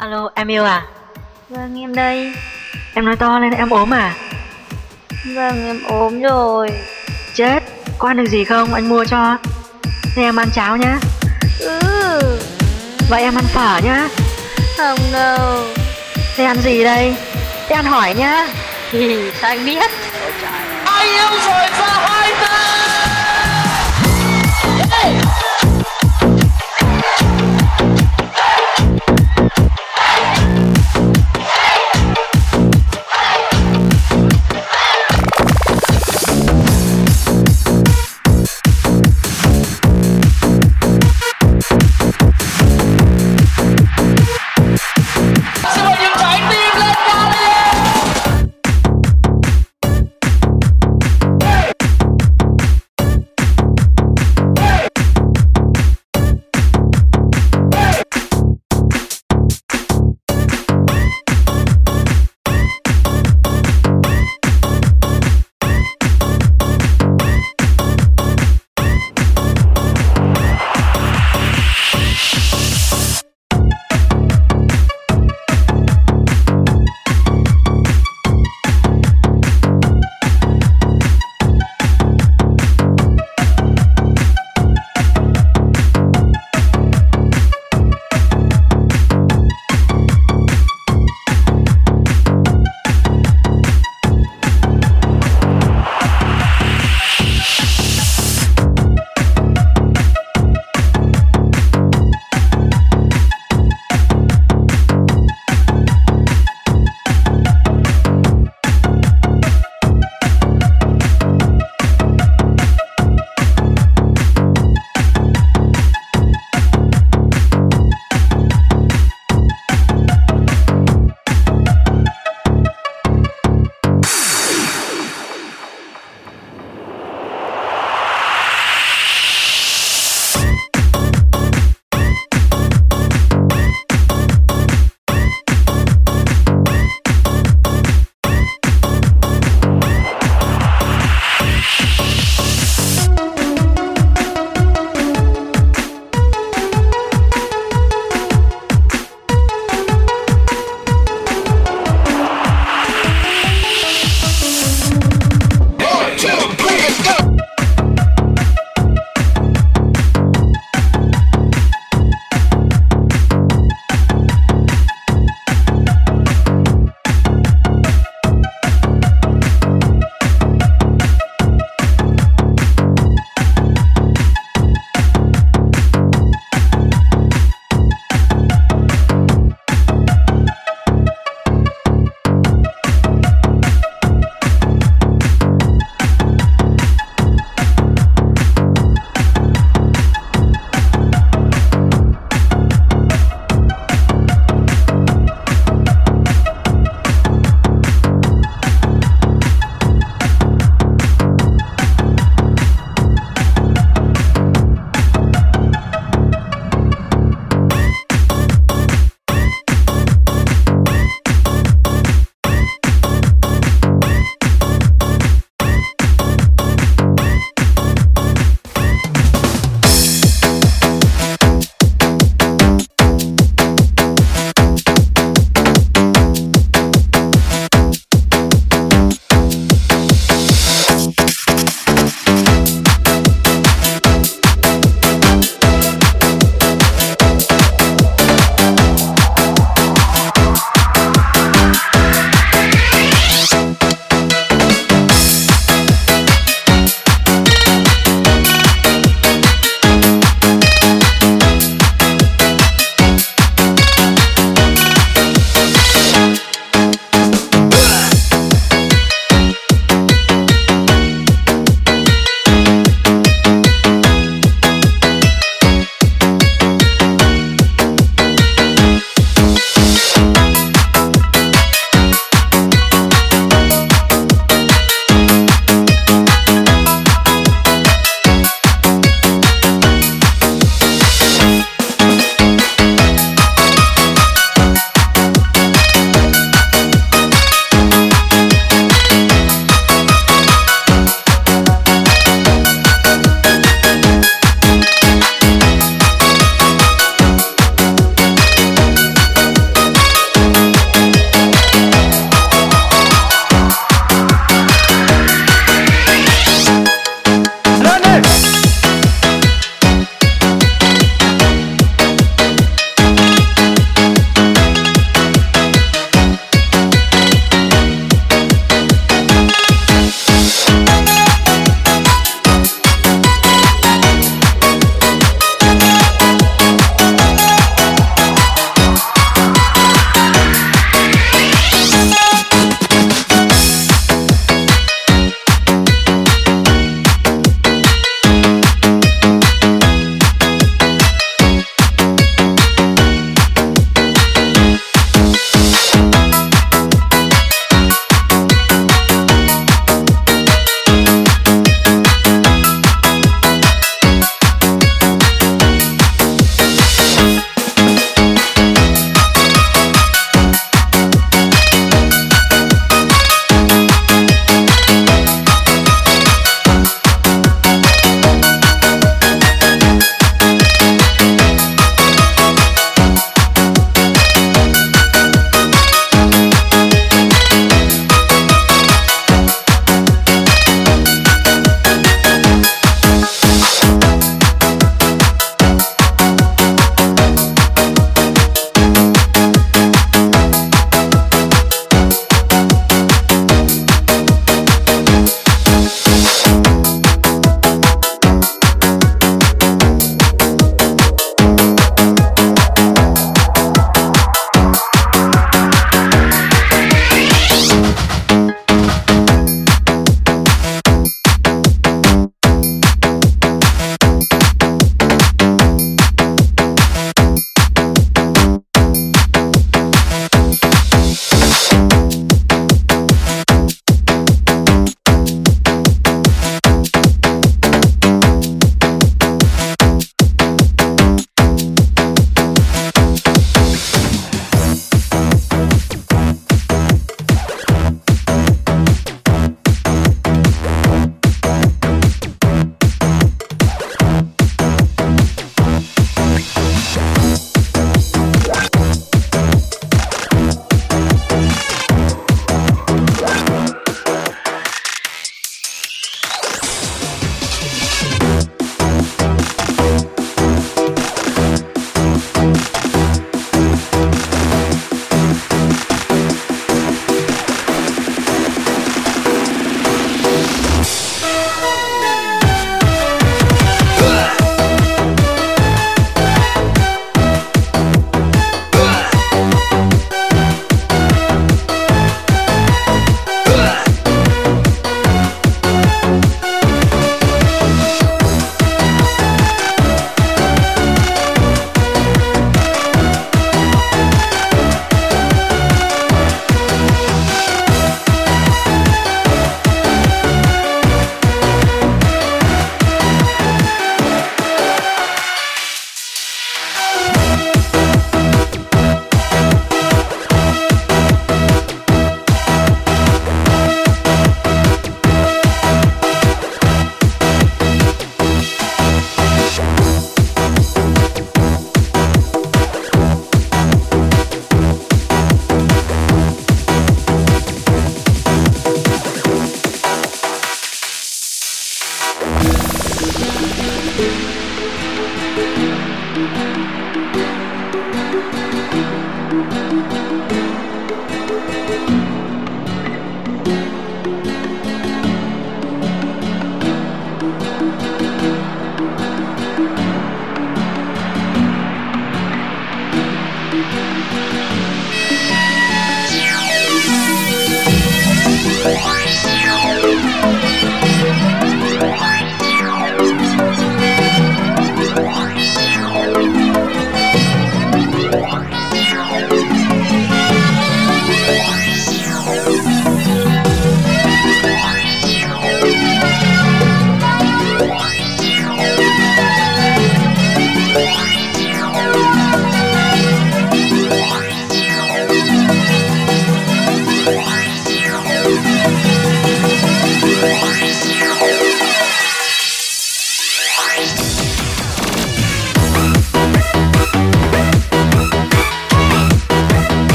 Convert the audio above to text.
Alo, em yêu à? Vâng em đây Em nói to lên em ốm à? Vâng em ốm rồi Chết, có ăn được gì không? Anh mua cho. Thế em ăn cháo nhá. Ừ Vậy em ăn phở nhá. Không đâu Thế ăn gì đây? Thế ăn hỏi nhá. Thì sao anh biết ai yêu rồi ra